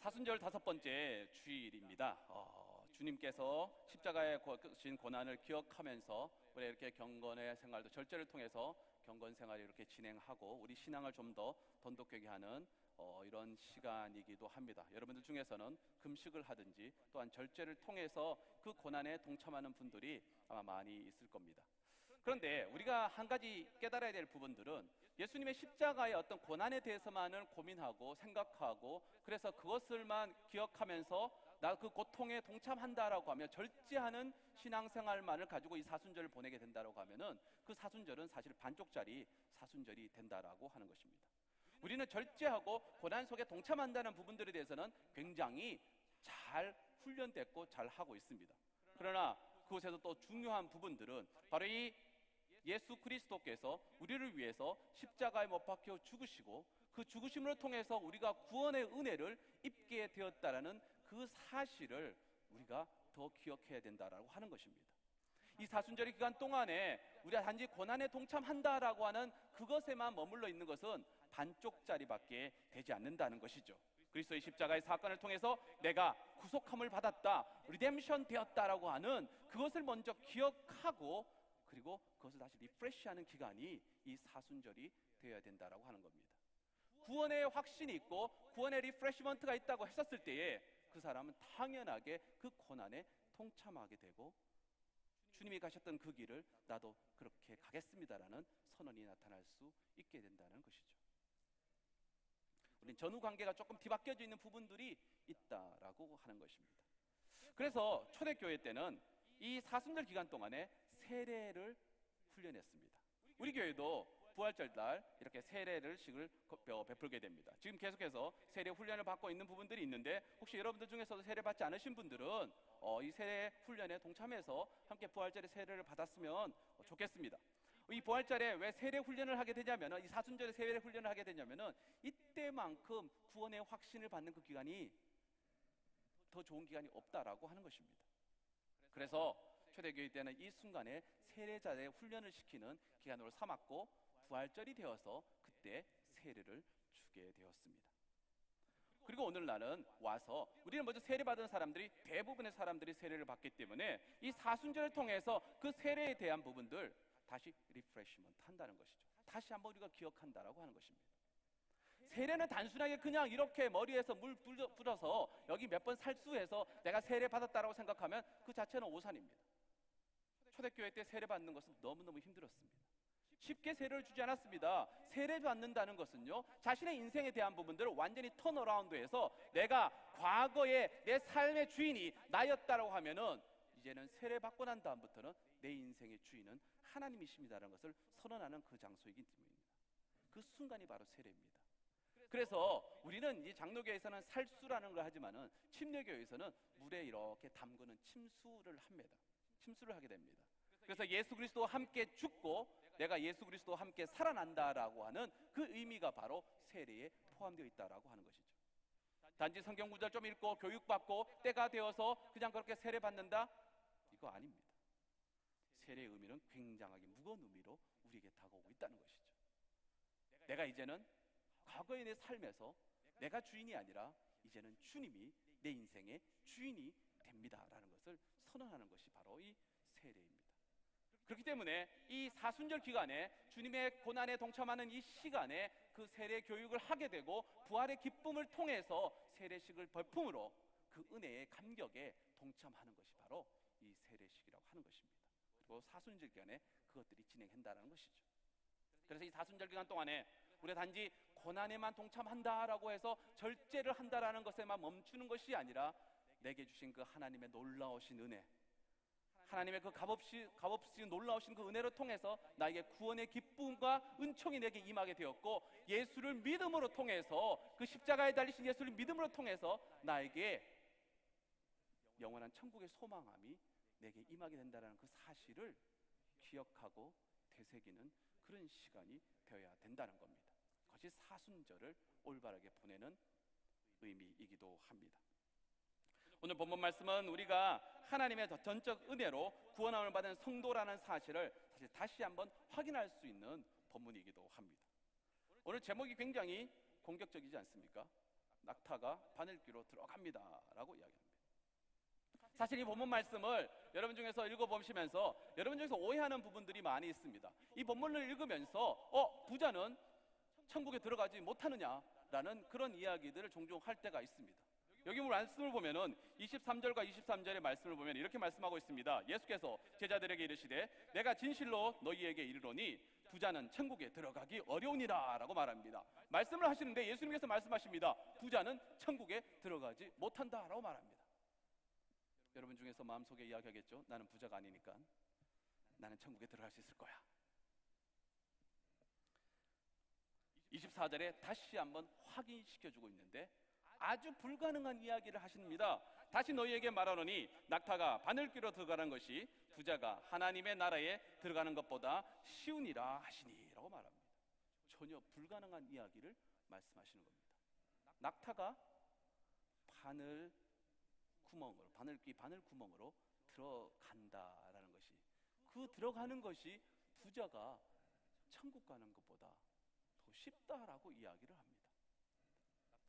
사순절 다섯 번째 주일입니다. 어, 주님께서 십자가에 거신 고난을 기억하면서 우리 이렇게 경건의 생활도 절제를 통해서 경건 생활을 이렇게 진행하고 우리 신앙을 좀 더 돈독하게 하는 어, 이런 시간이기도 합니다. 여러분들 중에서는 금식을 하든지 또한 절제를 통해서 그 고난에 동참하는 분들이 아마 많이 있을 겁니다. 그런데 우리가 한 가지 깨달아야 될 부분들은 예수님의 십자가의 어떤 고난에 대해서만을 고민하고 생각하고 그래서 그것을만 기억하면서 나 그 고통에 동참한다라고 하면 절제하는 신앙생활만을 가지고 이 사순절을 보내게 된다라고 하면은 그 사순절은 사실 반쪽짜리 사순절이 된다라고 하는 것입니다. 우리는 절제하고 고난 속에 동참한다는 부분들에 대해서는 굉장히 잘 훈련됐고 잘 하고 있습니다. 그러나 그곳에서 또 중요한 부분들은 바로 이 예수 그리스도께서 우리를 위해서 십자가에 못 박혀 죽으시고 그 죽으심을 통해서 우리가 구원의 은혜를 입게 되었다라는 그 사실을 우리가 더 기억해야 된다라고 하는 것입니다. 이 사순절의 기간 동안에 우리가 단지 고난에 동참한다라고 하는 그것에만 머물러 있는 것은 반쪽짜리밖에 되지 않는다는 것이죠. 그리스도의 십자가의 사건을 통해서 내가 구속함을 받았다, 리뎀션 되었다라고 하는 그것을 먼저 기억하고 그리고 그것을 다시 refresh하는 기간이 이 사순절이 되어야 된다라고 하는 겁니다. 구원의 확신이 있고 구원의 refreshment가 있다고 했었을 때에 그 사람은 당연하게 그 고난에 동참하게 되고 주님이 가셨던 그 길을 나도 그렇게 가겠습니다라는 선언이 나타날 수 있게 된다는 것이죠. 우리는 전후 관계가 조금 뒤바뀌어져 있는 부분들이 있다라고 하는 것입니다. 그래서 초대교회 때는 이 사순절 기간 동안에 세례를 훈련했습니다. 우리 교회도 부활절 날 이렇게 세례를 식을 베풀게 됩니다. 지금 계속해서 세례 훈련을 받고 있는 부분들이 있는데 혹시 여러분들 중에서도 세례 받지 않으신 분들은 어, 이 세례 훈련에 동참해서 함께 부활절에 세례를 받았으면 좋겠습니다. 이 부활절에 왜 세례 훈련을 하게 되냐면은 이 사순절에 세례 훈련을 하게 되냐면은 이때만큼 구원의 확신을 받는 그 기간이 더 좋은 기간이 없다라고 하는 것입니다. 그래서 초대교회 때는 이 순간에 세례자의 훈련을 시키는 기간으로 삼았고 부활절이 되어서 그때 세례를 주게 되었습니다. 그리고 오늘날은 와서 우리는 먼저 세례받은 사람들이 대부분의 사람들이 세례를 받기 때문에 이 사순절을 통해서 그 세례에 대한 부분들 다시 refreshment 한다는 것이죠. 다시 한번 우리가 기억한다라고 하는 것입니다. 세례는 단순하게 그냥 이렇게 머리에서 물 뿌려서 여기 몇 번 살수해서 내가 세례 받았다라고 생각하면 그 자체는 오산입니다. 초대교회 때 세례 받는 것은 너무너무 힘들었습니다. 쉽게 세례를 주지 않았습니다. 세례 받는다는 것은요, 자신의 인생에 대한 부분들을 완전히 턴어라운드해서 내가 과거에 내 삶의 주인이 나였다라고 하면은 이제는 세례 받고 난 다음부터는 내 인생의 주인은 하나님이십니다라는 것을 선언하는 그 장소이기 때문입니다. 그 순간이 바로 세례입니다. 그래서 우리는 이 장로교에서는 살수라는 걸 하지만은 침례교에서는 물에 이렇게 담그는 침수를 합니다. 침수를 하게 됩니다. 그래서 예수 그리스도와 함께 죽고 내가 예수 그리스도와 함께 살아난다라고 하는 그 의미가 바로 세례에 포함되어 있다라고 하는 것이죠. 단지 성경 구절 좀 읽고 교육받고 때가 되어서 그냥 그렇게 세례 받는다? 이거 아닙니다. 세례의 의미는 굉장하게 무거운 의미로 우리에게 다가오고 있다는 것이죠. 내가 이제는 과거의 내 삶에서 내가 주인이 아니라 이제는 주님이 내 인생의 주인이 됩니다라는 것을 선언하는 것이 바로 이 세례입니다. 그렇기 때문에 이 사순절 기간에 주님의 고난에 동참하는 이 시간에 그 세례 교육을 하게 되고 부활의 기쁨을 통해서 세례식을 벌품으로 그 은혜의 감격에 동참하는 것이 바로 이 세례식이라고 하는 것입니다. 그리고 사순절 기간에 그것들이 진행한다는 것이죠. 그래서 이 사순절 기간 동안에 우리가 단지 고난에만 동참한다라고 해서 절제를 한다라는 것에만 멈추는 것이 아니라 내게 주신 그 하나님의 놀라우신 은혜 하나님의 그 값없이 값없이 놀라우신 그 은혜를 통해서 나에게 구원의 기쁨과 은총이 내게 임하게 되었고 예수를 믿음으로 통해서 그 십자가에 달리신 예수를 믿음으로 통해서 나에게 영원한 천국의 소망함이 내게 임하게 된다는 그 사실을 기억하고 되새기는 그런 시간이 되어야 된다는 겁니다. 그것이 사순절을 올바르게 보내는 의미이기도 합니다. 오늘 본문 말씀은 우리가 하나님의 전적 은혜로 구원함을 받은 성도라는 사실을 사실 다시 한번 확인할 수 있는 본문이기도 합니다. 오늘 제목이 굉장히 공격적이지 않습니까? 낙타가 바늘귀로 들어갑니다라고 이야기합니다. 사실 이 본문 말씀을 여러분 중에서 읽어보시면서 여러분 중에서 오해하는 부분들이 많이 있습니다. 이 본문을 읽으면서 어 부자는 천국에 들어가지 못하느냐라는 그런 이야기들을 종종 할 때가 있습니다. 여기 말씀을 보면은 23절과 23절의 말씀을 보면 이렇게 말씀하고 있습니다. 예수께서 제자들에게 이르시되 내가 진실로 너희에게 이르노니 부자는 천국에 들어가기 어려우니라라고 말합니다. 말씀을 하시는데 예수님께서 말씀하십니다. 부자는 천국에 들어가지 못한다라고 말합니다. 여러분 중에서 마음속에 이야기하겠죠. 나는 부자가 아니니까 나는 천국에 들어갈 수 있을 거야. 24절에 다시 한번 확인시켜 주고 있는데 아주 불가능한 이야기를 하십니다. 다시 너희에게 말하노니 낙타가 바늘귀로 들어가는 것이 부자가 하나님의 나라에 들어가는 것보다 쉬우니라 하시니라고 말합니다. 전혀 불가능한 이야기를 말씀하시는 겁니다. 낙타가 바늘 구멍으로 바늘귀 바늘 구멍으로 들어간다라는 것이 그 들어가는 것이 부자가 천국 가는 것보다 더 쉽다라고 이야기를 합니다.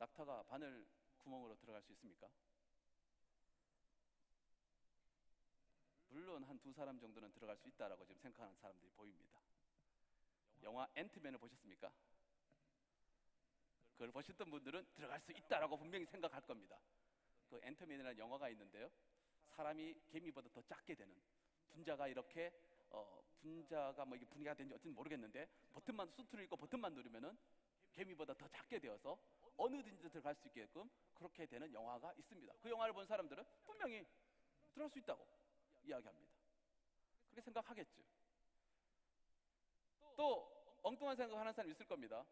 낙타가 바늘 구멍으로 들어갈 수 있습니까? 물론 한 두 사람 정도는 들어갈 수 있다라고 지금 생각하는 사람들이 보입니다. 영화 앤트맨을 보셨습니까? 그걸 보셨던 분들은 들어갈 수 있다라고 분명히 생각할 겁니다. 그 앤트맨이라는 영화가 있는데요. 사람이 개미보다 더 작게 되는 분자가 이렇게 어, 분자가 뭐 이게 분해가 되는지 어쨌든 모르겠는데 버튼만 수트를 입고 버튼만 누르면은 개미보다 더 작게 되어서 어느든지 들어갈 수 있게끔 그렇게 되는 영화가 있습니다. 그 영화를 본 사람들은 분명히 들어갈 수 있다고 이야기합니다. 그렇게 생각하겠죠. 또 엉뚱한 생각하는 사람 있을 겁니다.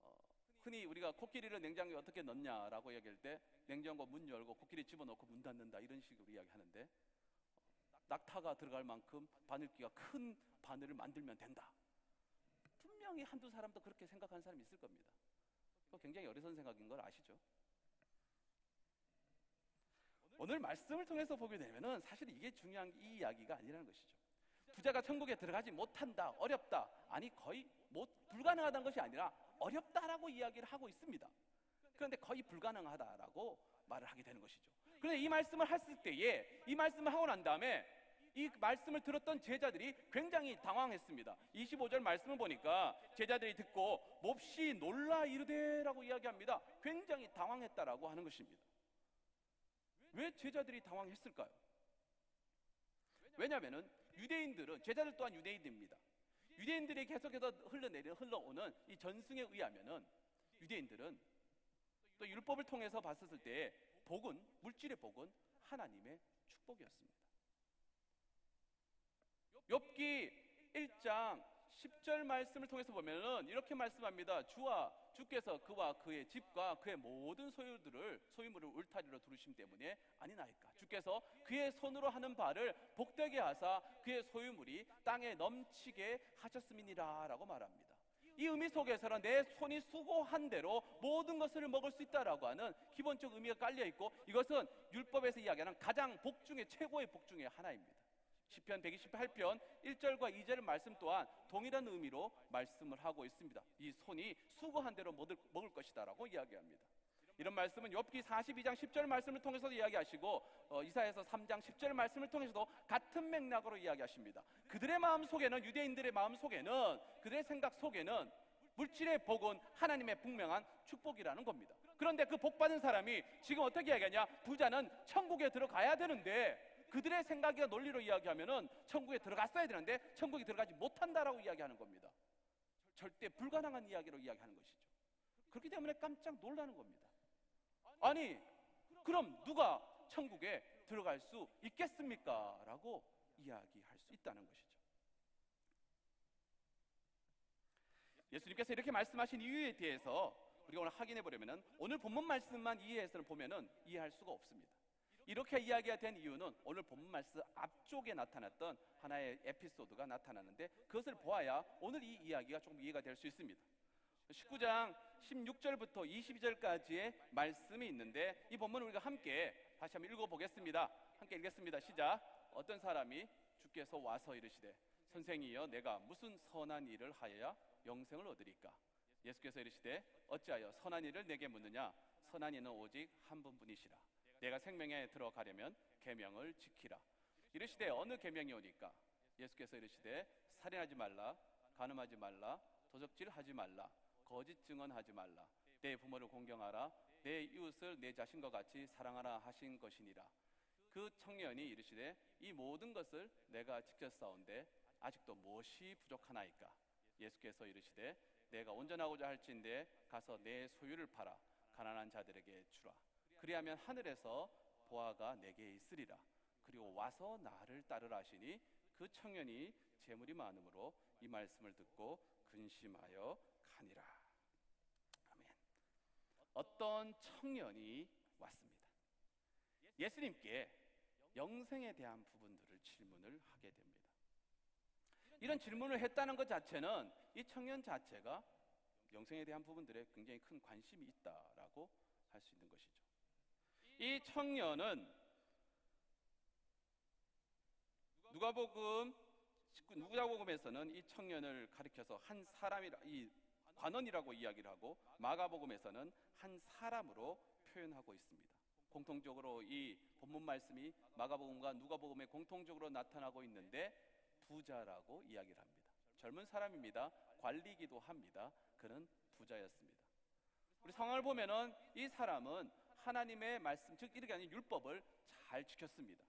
어, 흔히 우리가 코끼리를 냉장고에 어떻게 넣냐라고 이야기할 때 냉장고 문 열고 코끼리 집어넣고 문 닫는다 이런 식으로 이야기하는데 어, 낙타가 들어갈 만큼 바늘귀가 큰 바늘을 만들면 된다. 분명히 한두 사람도 그렇게 생각하는 사람이 있을 겁니다. 그거 굉장히 어리석은 생각인 걸 아시죠? 오늘 말씀을 통해서 보게 되면은 사실 이게 중요한 이 이야기가 아니라는 것이죠. 부자가 천국에 들어가지 못한다, 어렵다, 아니 거의 못 불가능하다는 것이 아니라 어렵다라고 이야기를 하고 있습니다. 그런데 거의 불가능하다라고 말을 하게 되는 것이죠. 그런데 이 말씀을 했을 때에 이 말씀을 하고 난 다음에 이 말씀을 들었던 제자들이 굉장히 당황했습니다. 25절 말씀을 보니까 제자들이 듣고 몹시 놀라 이르되라고 이야기합니다. 굉장히 당황했다라고 하는 것입니다. 왜 제자들이 당황했을까요? 왜냐하면은 유대인들은 제자들 또한 유대인들입니다. 유대인들이 계속해서 흘러내려 흘러오는 이 전승에 의하면은 유대인들은 또 율법을 통해서 봤었을 때 복은 물질의 복은 하나님의 축복이었습니다. 욥기 1장 10절 말씀을 통해서 보면은 이렇게 말씀합니다. 주와 주께서 그와 그의 집과 그의 모든 소유들을 소유물을 울타리로 두르심 때문에 아니나이까. 주께서 그의 손으로 하는 바를 복되게 하사 그의 소유물이 땅에 넘치게 하셨음이니라라고 말합니다. 이 의미 속에서는 내 손이 수고한 대로 모든 것을 먹을 수 있다라고 하는 기본적 의미가 깔려 있고 이것은 율법에서 이야기하는 가장 복 중에 최고의 복 중에 하나입니다. 시편 128편 1절과 2절 말씀 또한 동일한 의미로 말씀을 하고 있습니다. 이 손이 수고한 대로 먹을, 것이다라고 이야기합니다. 이런 말씀은 욥기 42장 10절 말씀을 통해서도 이야기하시고 어, 이사에서 3장 10절 말씀을 통해서도 같은 맥락으로 이야기하십니다. 그들의 마음 속에는 유대인들의 마음 속에는 그들의 생각 속에는 물질의 복은 하나님의 분명한 축복이라는 겁니다. 그런데 그 복 받은 사람이 지금 어떻게 이야기하냐? 부자는 천국에 들어가야 되는데 그들의 생각이나 논리로 이야기하면은 천국에 들어갔어야 되는데 천국에 들어가지 못한다라고 이야기하는 겁니다. 절대 불가능한 이야기로 이야기하는 것이죠. 그렇기 때문에 깜짝 놀라는 겁니다. 아니, 그럼 누가 천국에 들어갈 수 있겠습니까? 라고 이야기할 수 있다는 것이죠. 예수님께서 이렇게 말씀하신 이유에 대해서 우리가 오늘 확인해 보려면 오늘 본문 말씀만 이해해서 보면은 이해할 수가 없습니다. 이렇게 이야기가 된 이유는 오늘 본문 말씀 앞쪽에 나타났던 하나의 에피소드가 나타나는데 그것을 보아야 오늘 이 이야기가 조금 이해가 될 수 있습니다. 19장 16절부터 22절까지의 말씀이 있는데 이 본문을 우리가 함께 다시 한번 읽어보겠습니다. 함께 읽겠습니다. 시작. 어떤 사람이 주께서 와서 이르시되 선생이여 내가 무슨 선한 일을 하여야 영생을 얻으리까? 예수께서 이르시되 어찌하여 선한 일을 내게 묻느냐? 선한 이는 오직 한 분뿐이시라. 내가 생명에 들어가려면 계명을 지키라. 이르시되 어느 계명이 오니까 예수께서 이르시되 살인하지 말라, 간음하지 말라, 도적질하지 말라, 거짓 증언하지 말라, 내 부모를 공경하라, 내 이웃을 내 자신과 같이 사랑하라 하신 것이니라. 그 청년이 이르시되 이 모든 것을 내가 지켰사온데 아직도 무엇이 부족하나이까? 예수께서 이르시되 내가 온전하고자 할진대 가서 내 소유를 팔아 가난한 자들에게 주라. 그리하면 하늘에서 보아가 내게 있으리라. 그리고 와서 나를 따르라 하시니 그 청년이 재물이 많으므로 이 말씀을 듣고 근심하여 가니라. 아멘. 어떤 청년이 왔습니다. 예수님께 영생에 대한 부분들을 질문을 하게 됩니다. 이런 질문을 했다는 것 자체는 이 청년 자체가 영생에 대한 부분들에 굉장히 큰 관심이 있다라고 할 수 있는 것이죠. 이 청년은 누가복음 누가복음에서는 이 청년을 가리켜서 한 사람이라 이 관원이라고 이야기를 하고 마가복음에서는 한 사람으로 표현하고 있습니다. 공통적으로 이 본문 말씀이 마가복음과 누가복음에 공통적으로 나타나고 있는데 부자라고 이야기를 합니다. 젊은 사람입니다. 관리기도 합니다. 그는 부자였습니다. 우리 상황을 보면은 이 사람은 하나님의 말씀 즉 이렇게 아닌 율법을 잘 지켰습니다.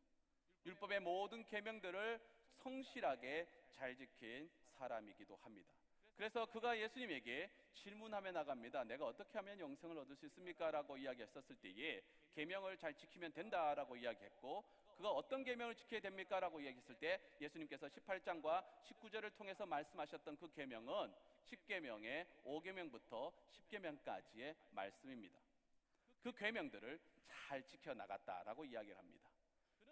율법의 모든 계명들을 성실하게 잘 지킨 사람이기도 합니다. 그래서 그가 예수님에게 질문하며 나갑니다. 내가 어떻게 하면 영생을 얻을 수 있습니까? 라고 이야기했었을 때에 계명을 잘 지키면 된다라고 이야기했고 그가 어떤 계명을 지켜야 됩니까? 라고 이야기했을 때 예수님께서 18장과 19절을 통해서 말씀하셨던 그 계명은 10계명의 5계명부터 10계명까지의 말씀입니다. 그 계명들을 잘 지켜 나갔다라고 이야기를 합니다.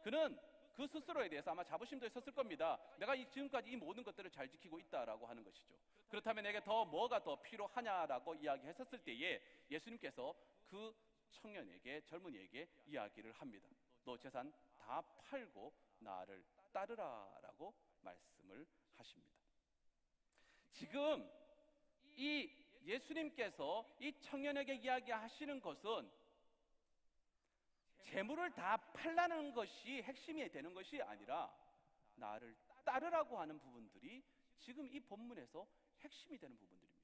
그는 그 스스로에 대해서 아마 자부심도 있었을 겁니다. 내가 지금까지 이 모든 것들을 잘 지키고 있다라고 하는 것이죠. 그렇다면 내게 더 뭐가 더 필요하냐라고 이야기했었을 때에 예수님께서 그 청년에게 젊은이에게 이야기를 합니다. 너 재산 다 팔고 나를 따르라라고 말씀을 하십니다. 지금 이 예수님께서 이 청년에게 이야기하시는 것은 재물을 다 팔라는 것이 핵심이 되는 것이 아니라 나를 따르라고 하는 부분들이 지금 이 본문에서 핵심이 되는 부분들입니다.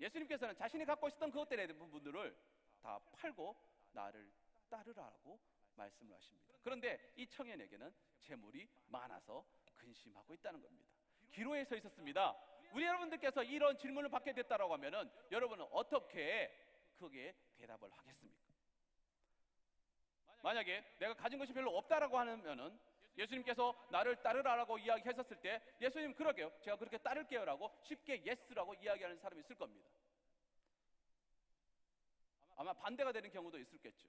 예수님께서는 자신이 갖고 있었던 그것들에 대한 부분들을 다 팔고 나를 따르라고 말씀을 하십니다. 그런데 이 청년에게는 재물이 많아서 근심하고 있다는 겁니다. 기로에 서 있었습니다. 우리 여러분들께서 이런 질문을 받게 됐다고 하면은 여러분은 어떻게 거기에 대답을 하겠습니까? 만약에 내가 가진 것이 별로 없다라고 하면은 예수님께서 나를 따르라라고 이야기했었을 때 예수님 그러게요. 제가 그렇게 따를게요라고 쉽게 yes라고 이야기하는 사람이 있을 겁니다. 아마 반대가 되는 경우도 있을겠죠.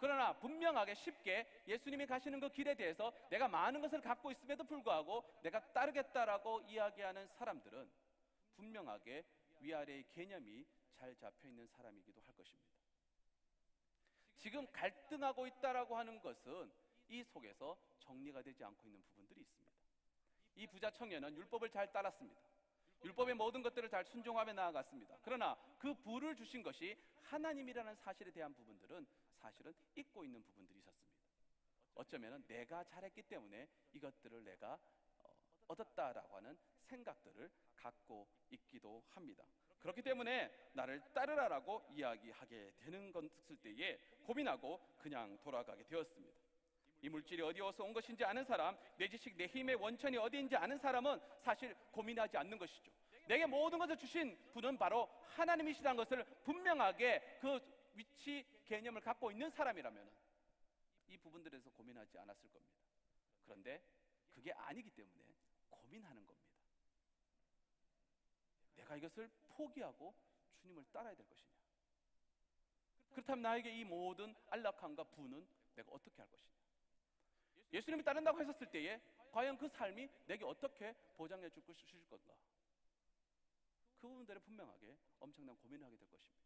그러나 분명하게 쉽게 예수님이 가시는 그 길에 대해서 내가 많은 것을 갖고 있음에도 불구하고 내가 따르겠다라고 이야기하는 사람들은 분명하게 위아래의 개념이 잘 잡혀 있는 사람이기도 할 것입니다. 지금 갈등하고 있다라고 하는 것은 이 속에서 정리가 되지 않고 있는 부분들이 있습니다. 이 부자 청년은 율법을 잘 따랐습니다. 율법의 모든 것들을 잘 순종하며 나아갔습니다. 그러나 그 부를 주신 것이 하나님이라는 사실에 대한 부분들은 사실은 잊고 있는 부분들이 있었습니다. 어쩌면 내가 잘했기 때문에 이것들을 내가 어, 얻었다라고 하는 생각들을 갖고 있기도 합니다. 그렇기 때문에 나를 따르라라고 이야기하게 되는 것을 때에 고민하고 그냥 돌아가게 되었습니다. 이 물질이 어디에서 온 것인지 아는 사람, 내 지식, 내 힘의 원천이 어디인지 아는 사람은 사실 고민하지 않는 것이죠. 내게 모든 것을 주신 분은 바로 하나님이시라는 것을 분명하게 그 위치 개념을 갖고 있는 사람이라면 이 부분들에서 고민하지 않았을 겁니다. 그런데 그게 아니기 때문에 고민하는 겁니다. 내가 이것을 포기하고 주님을 따라야 될 것이냐? 그렇다면 나에게 이 모든 안락함과 부는 내가 어떻게 할 것이냐? 예수님이 따른다고 했었을 때에 과연 그 삶이 내게 어떻게 보장해 줄 것일 건가? 그 부분들에 분명하게 엄청난 고민을 하게 될 것입니다.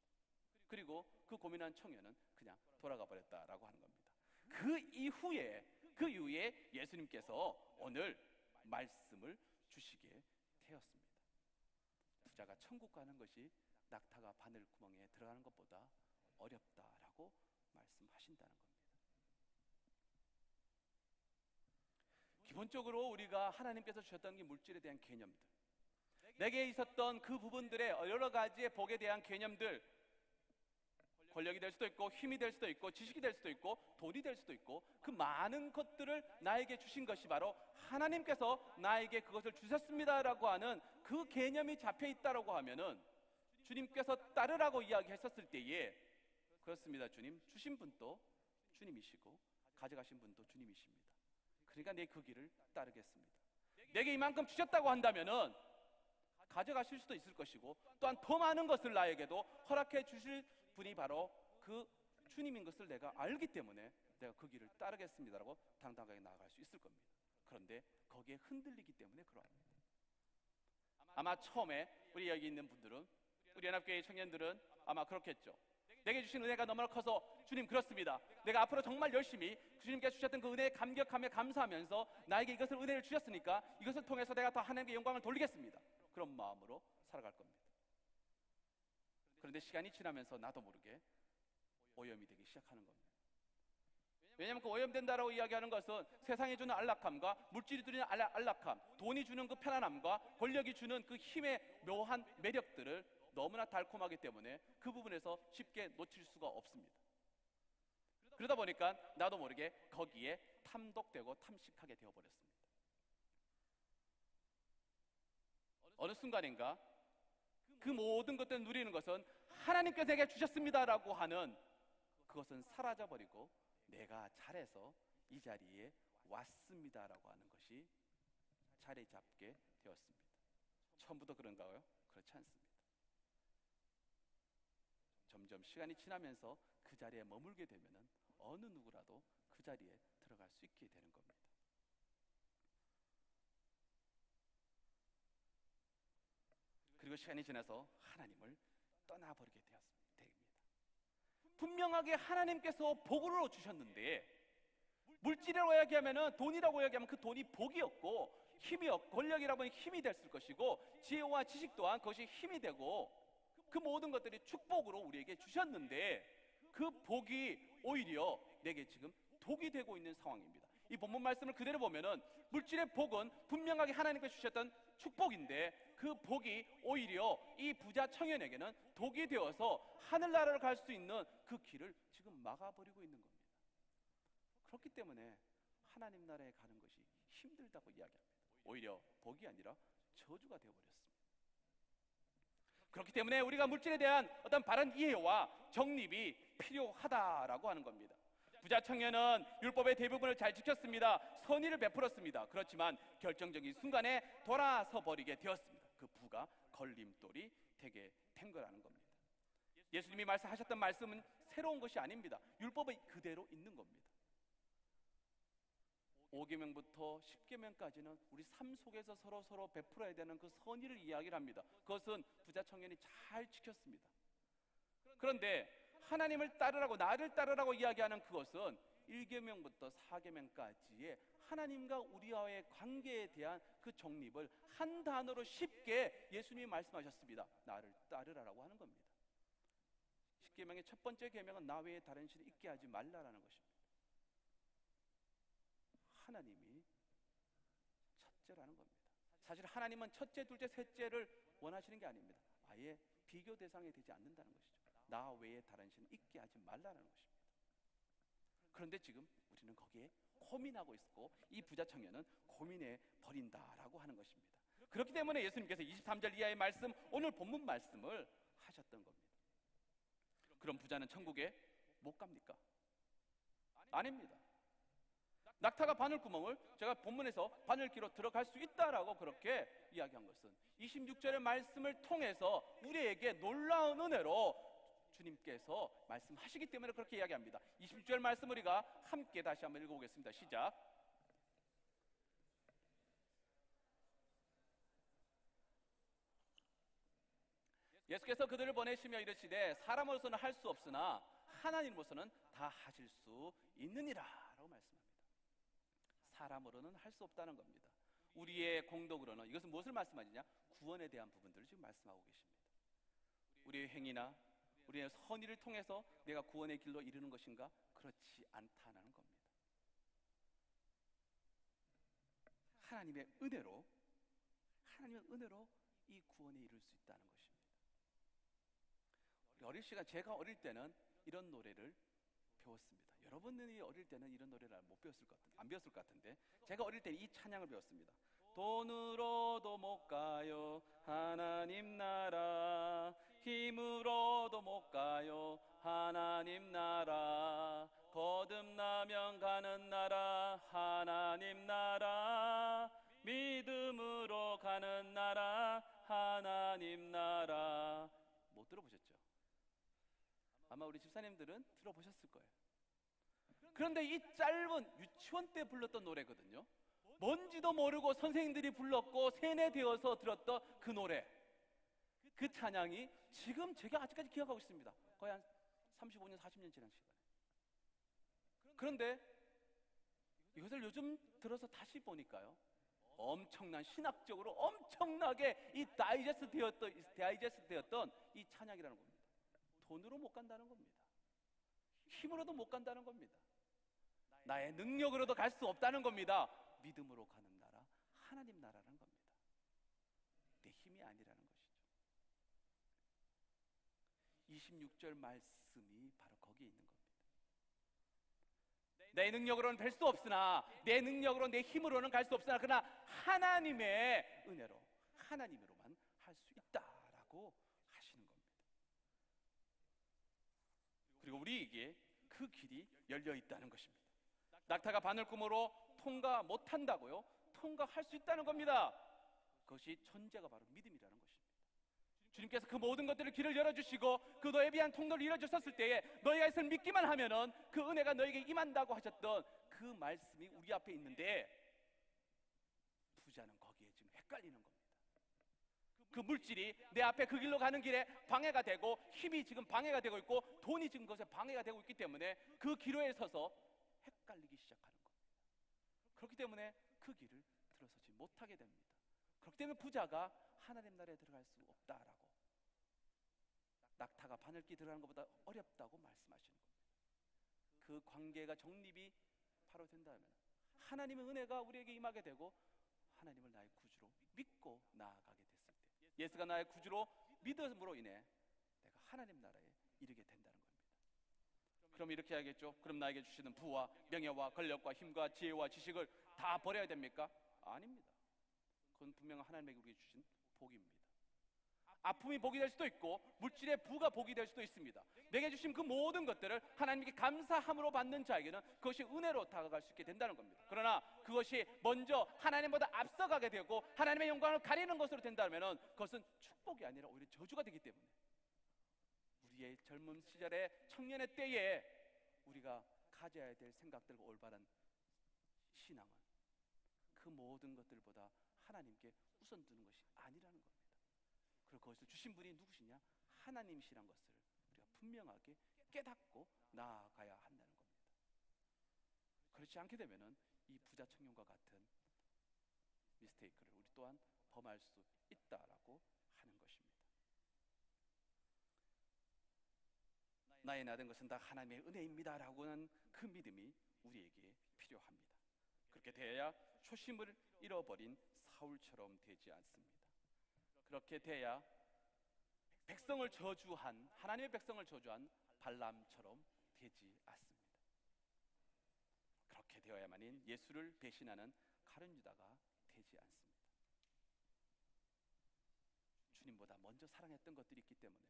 그리고 그 고민한 청년은 그냥 돌아가 버렸다라고 하는 겁니다. 그 이후에 그 이후에 예수님께서 오늘 말씀을 주시게 되었습니다. 부자가 천국 가는 것이 낙타가 바늘 구멍에 들어가는 것보다 어렵다라고 말씀하신다는 겁니다. 기본적으로 우리가 하나님께서 주셨던 게 물질에 대한 개념들, 내게 있었던 그 부분들의 여러 가지의 복에 대한 개념들, 권력이 될 수도 있고 힘이 될 수도 있고 지식이 될 수도 있고 돈이 될 수도 있고 그 많은 것들을 나에게 주신 것이 바로 하나님께서 나에게 그것을 주셨습니다라고 하는 그 개념이 잡혀 있다라고 하면은 주님께서 따르라고 이야기했었을 때에 그렇습니다 주님 주신 분도 주님이시고 가져가신 분도 주님이십니다 그러니까 내 그 길을 따르겠습니다 내게 이만큼 주셨다고 한다면은 가져가실 수도 있을 것이고 또한 더 많은 것을 나에게도 허락해 주실 분이 바로 그 주님인 것을 내가 알기 때문에 내가 그 길을 따르겠습니다라고 당당하게 나아갈 수 있을 겁니다. 그런데 거기에 흔들리기 때문에 그러합니다. 아마 처음에 우리 여기 있는 분들은 우리 연합교회 청년들은 아마 그렇겠죠. 내게 주신 은혜가 너무나 커서 주님 그렇습니다. 내가 앞으로 정말 열심히 주님께 주셨던 그 은혜에 감격하며 감사하면서 나에게 이것을 은혜를 주셨으니까 이것을 통해서 내가 더 하나님께 영광을 돌리겠습니다. 그런 마음으로 살아갈 겁니다. 그런데 시간이 지나면서 나도 모르게 오염이 되기 시작하는 겁니다. 왜냐하면 그 오염된다라고 이야기하는 것은 세상이 주는 안락함과 물질이 주는 안락함, 돈이 주는 그 편안함과 권력이 주는 그 힘의 묘한 매력들을 너무나 달콤하기 때문에 그 부분에서 쉽게 놓칠 수가 없습니다. 그러다 보니까 나도 모르게 거기에 탐독되고 탐식하게 되어버렸습니다. 어느 순간인가 그 모든 것들을 누리는 것은 하나님께서 내게 주셨습니다라고 하는 그것은 사라져버리고 내가 잘해서 이 자리에 왔습니다라고 하는 것이 자리 잡게 되었습니다. 처음부터 그런가요? 그렇지 않습니다. 점점 시간이 지나면서 그 자리에 머물게 되면 어느 누구라도 그 자리에 들어갈 수 있게 되는 겁니다. 그리고 시간이 지나서 하나님을 떠나버리게 되었습니다. 분명하게 하나님께서 복으로 주셨는데 물질이라고 이야기하면 돈이라고 이야기하면 그 돈이 복이었고 힘이었고 권력이라고 하면 힘이 됐을 것이고 지혜와 지식 또한 그것이 힘이 되고 그 모든 것들이 축복으로 우리에게 주셨는데 그 복이 오히려 내게 지금 독이 되고 있는 상황입니다. 이 본문 말씀을 그대로 보면은 물질의 복은 분명하게 하나님께 주셨던 축복인데 그 복이 오히려 이 부자 청년에게는 독이 되어서 하늘나라를 갈수 있는 그 길을 지금 막아버리고 있는 겁니다. 그렇기 때문에 하나님 나라에 가는 것이 힘들다고 이야기합니다. 오히려 복이 아니라 저주가 되어버렸습니다. 그렇기 때문에 우리가 물질에 대한 어떤 바른 이해와 정립이 필요하다라고 하는 겁니다. 부자 청년은 율법의 대부분을 잘 지켰습니다. 선의를 베풀었습니다. 그렇지만 결정적인 순간에 돌아서 버리게 되었습니다. 그 부가 걸림돌이 되게 된 거라는 겁니다. 예수님이 말씀하셨던 말씀은 새로운 것이 아닙니다. 율법이 그대로 있는 겁니다. 5계명부터 10계명까지는 우리 삶 속에서 서로 서로 베풀어야 되는 그 선의를 이야기를 합니다. 그것은 부자 청년이 잘 지켰습니다. 그런데 하나님을 따르라고 나를 따르라고 이야기하는 그것은 1계명부터 4계명까지의 하나님과 우리와의 관계에 대한 그 정립을 한 단어로 쉽게 예수님이 말씀하셨습니다. 나를 따르라라고 하는 겁니다. 10계명의 첫 번째 계명은 나 외에 다른 신을 있게 하지 말라라는 것입니다. 하나님이 첫째라는 겁니다. 사실 하나님은 첫째, 둘째, 셋째를 원하시는 게 아닙니다. 아예 비교 대상이 되지 않는다는 것이죠. 나 외에 다른 신 있게 하지 말라는 것입니다. 그런데 지금 우리는 거기에 고민하고 있고 이 부자 청년은 고민해 버린다라고 하는 것입니다. 그렇기 때문에 예수님께서 23절 이하의 말씀 오늘 본문 말씀을 하셨던 겁니다. 그럼 부자는 천국에 못 갑니까? 아닙니다. 낙타가 바늘구멍을 제가 본문에서 바늘기로 들어갈 수 있다라고 그렇게 이야기한 것은 26절의 말씀을 통해서 우리에게 놀라운 은혜로 주님께서 말씀하시기 때문에 그렇게 이야기합니다. 26절 말씀 우리가 함께 다시 한번 읽어보겠습니다. 시작. 예수께서 그들을 보내시며 이르시되 사람으로서는 할 수 없으나 하나님으로서는 다 하실 수 있느니라라고 말씀합니다. 사람으로는 할 수 없다는 겁니다. 우리의 공덕으로는 이것은 무엇을 말씀하느냐? 구원에 대한 부분들을 지금 말씀하고 계십니다. 우리의 행위나 우리의 선의를 통해서 내가 구원의 길로 이르는 것인가? 그렇지 않다는 겁니다. 하나님의 은혜로 하나님의 은혜로 이 구원에 이룰 수 있다는 것입니다. 어릴 시간 제가 어릴 때는 이런 노래를 배웠습니다. 여러분들이 어릴 때는 이런 노래를 못 배웠을 것 같은, 안 배웠을 것 같은데 제가 어릴 때이 찬양을 배웠습니다. 돈으로도 못 가요 하나님 나라 힘으로도 못 가요 하나님 나라 거듭나면 가는 나라 하나님 나라 믿음으로 가는 나라 하나님 나라 못 들어보셨죠? 아마 우리 집사님들은 들어보셨을 거예요. 그런데 이 짧은 유치원 때 불렀던 노래거든요. 뭔지도 모르고 선생님들이 불렀고 세뇌되어서 들었던 그 노래. 그 찬양이 지금 제가 아직까지 기억하고 있습니다. 거의 한 35년, 40년 지난 시간에. 그런데 이것을 요즘 들어서 다시 보니까요. 엄청난 신학적으로 엄청나게 이 다이제스트 되었던 다이제스트 되었던 이 찬양이라는 겁니다. 돈으로 못 간다는 겁니다. 힘으로도 못 간다는 겁니다. 나의 능력으로도 갈 수 없다는 겁니다. 믿음으로 가는 나라, 하나님 나라라는 겁니다. 내 힘이 아니라는 것이죠. 26절 말씀이 바로 거기에 있는 겁니다. 내 능력으로는 될 수 없으나 내 능력으로 내 힘으로는 갈 수 없으나 그러나 하나님의 은혜로 하나님으로만 할 수 있다라고 하시는 겁니다. 그리고 우리에게 그 길이 열려 있다는 것입니다. 낙타가 바늘꿈으로 통과 못 한다고요? 통과할 수 있다는 겁니다. 그것이 천재가 바로 것입니다. 주님께서 그 모든 것들을 길을 열어주시고 그 너에 비한 통로를 이뤄주셨을 때에 너희가 이것을 믿기만 하면은 그 은혜가 너에게 임한다고 하셨던 그 말씀이 우리 앞에 있는데 부자는 거기에 지금 헷갈리는 겁니다. 그 물질이 내 앞에 그 길로 가는 길에 방해가 되고 힘이 지금 방해가 되고 있고 돈이 지금 그것에 방해가 되고 있기 때문에 그 기로에 서서 헷갈리기 시작하는 겁니다. 그렇기 때문에 그 길을 들어서지 못하게 됩니다. 그렇기 때문에 부자가 하나님 나라에 들어갈 수 없다라고 낙타가 바늘기 들어가는 것보다 어렵다고 말씀하시는 겁니다. 그 관계가 정립이 바로 된다면 하나님의 은혜가 우리에게 임하게 되고 하나님을 나의 구주로 믿고 나아가게 됐을 때 예수가 나의 구주로 믿음으로 인해 내가 하나님 나라에 이르게 된다는 겁니다. 그럼 이렇게 해야겠죠? 그럼 나에게 주시는 부와 명예와 권력과 힘과 지혜와 지식을 다 버려야 됩니까? 아닙니다. 그건 분명 하나님에게 우리에게 주신 복입니다. 아픔이 복이 될 수도 있고 물질의 부가 복이 될 수도 있습니다. 내게 주신 그 모든 것들을 하나님께 감사함으로 받는 자에게는 그것이 은혜로 다가갈 수 있게 된다는 겁니다. 그러나 그것이 먼저 하나님보다 앞서가게 되고 하나님의 영광을 가리는 것으로 된다면 그것은 축복이 아니라 오히려 저주가 되기 때문에 우리의 젊은 시절의 청년의 때에 우리가 가져야 될 생각들과 올바른 신앙은 그 모든 것들보다 하나님께 우선 두는 것이 아니라는 겁니다. 그리고 그것을 주신 분이 누구시냐? 하나님이시란 것을 우리가 분명하게 깨닫고 나아가야 한다는 겁니다. 그렇지 않게 되면은 이 부자 청년과 같은 미스테이크를 우리 또한 범할 수 있다라고 하는 것입니다. 나의 나된 것은 다 하나님의 은혜입니다라고는 그 믿음이 우리에게 필요합니다. 그렇게 되어야 초심을 잃어버린 사울처럼 되지 않습니다. 그렇게 돼야 백성을 저주한 하나님의 백성을 저주한 발람처럼 되지 않습니다. 그렇게 되어야만인 예수를 배신하는 가룟 유다가 되지 않습니다. 주님보다 먼저 사랑했던 것들이 있기 때문에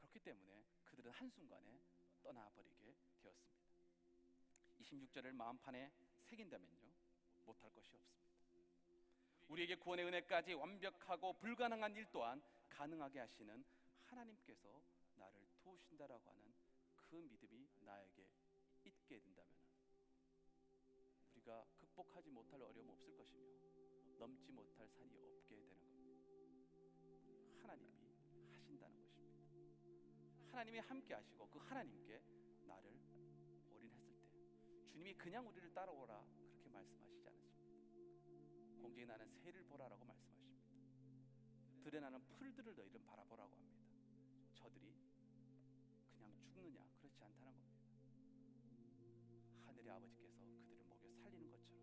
그렇기 때문에 그들은 한순간에 떠나버리게 되었습니다. 26절을 마음판에 새긴다면요 못할 것이 없습니다. 우리에게 구원의 은혜까지 완벽하고 불가능한 일 또한 가능하게 하시는 하나님께서 나를 도우신다라고 하는 그 믿음이 나에게 있게 된다면 우리가 극복하지 못할 어려움 없을 것이며 넘지 못할 산이 없게 되는 겁니다. 하나님이 하신다는 것입니다. 하나님이 함께 하시고 그 하나님께 나를 올인했을 때 주님이 그냥 우리를 따라오라 그렇게 않으십니다. 공중에 나는 새를 보라라고 말씀하십니다. 들에 나는 풀들을 너희는 바라보라고 합니다. 저들이 그렇지 않다는 겁니다. 하늘의 아버지께서 그들을 먹여 살리는 것처럼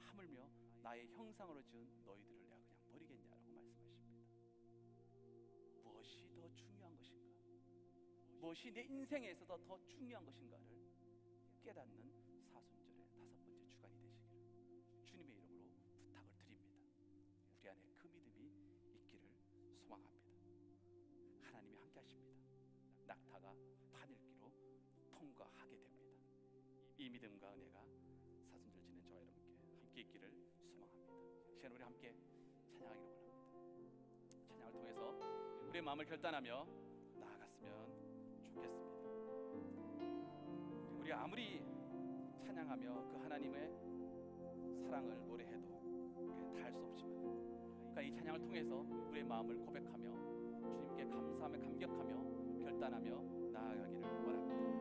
하물며 나의 형상으로 지은 너희들을 내가 그냥 버리겠냐라고 말씀하십니다. 무엇이 더 중요한 것인가? 무엇이 내 인생에서도 더 중요한 것인가를 깨닫는 소망합니다. 하나님이 함께 하십니다. 낙타가 바늘기로 통과하게 됩니다. 이 믿음과 은혜가 사순절 지낸 저와 여러분께 함께 있기를 소망합니다. 시간 우리 함께 찬양하기를 원합니다. 찬양을 통해서 우리의 마음을 결단하며 나아갔으면 좋겠습니다. 우리 아무리 찬양하며 그 하나님의 사랑을 노래해도 그러니까 이 찬양을 통해서 우리의 마음을 고백하며 주님께 감사하며 감격하며 결단하며 나아가기를 원합니다.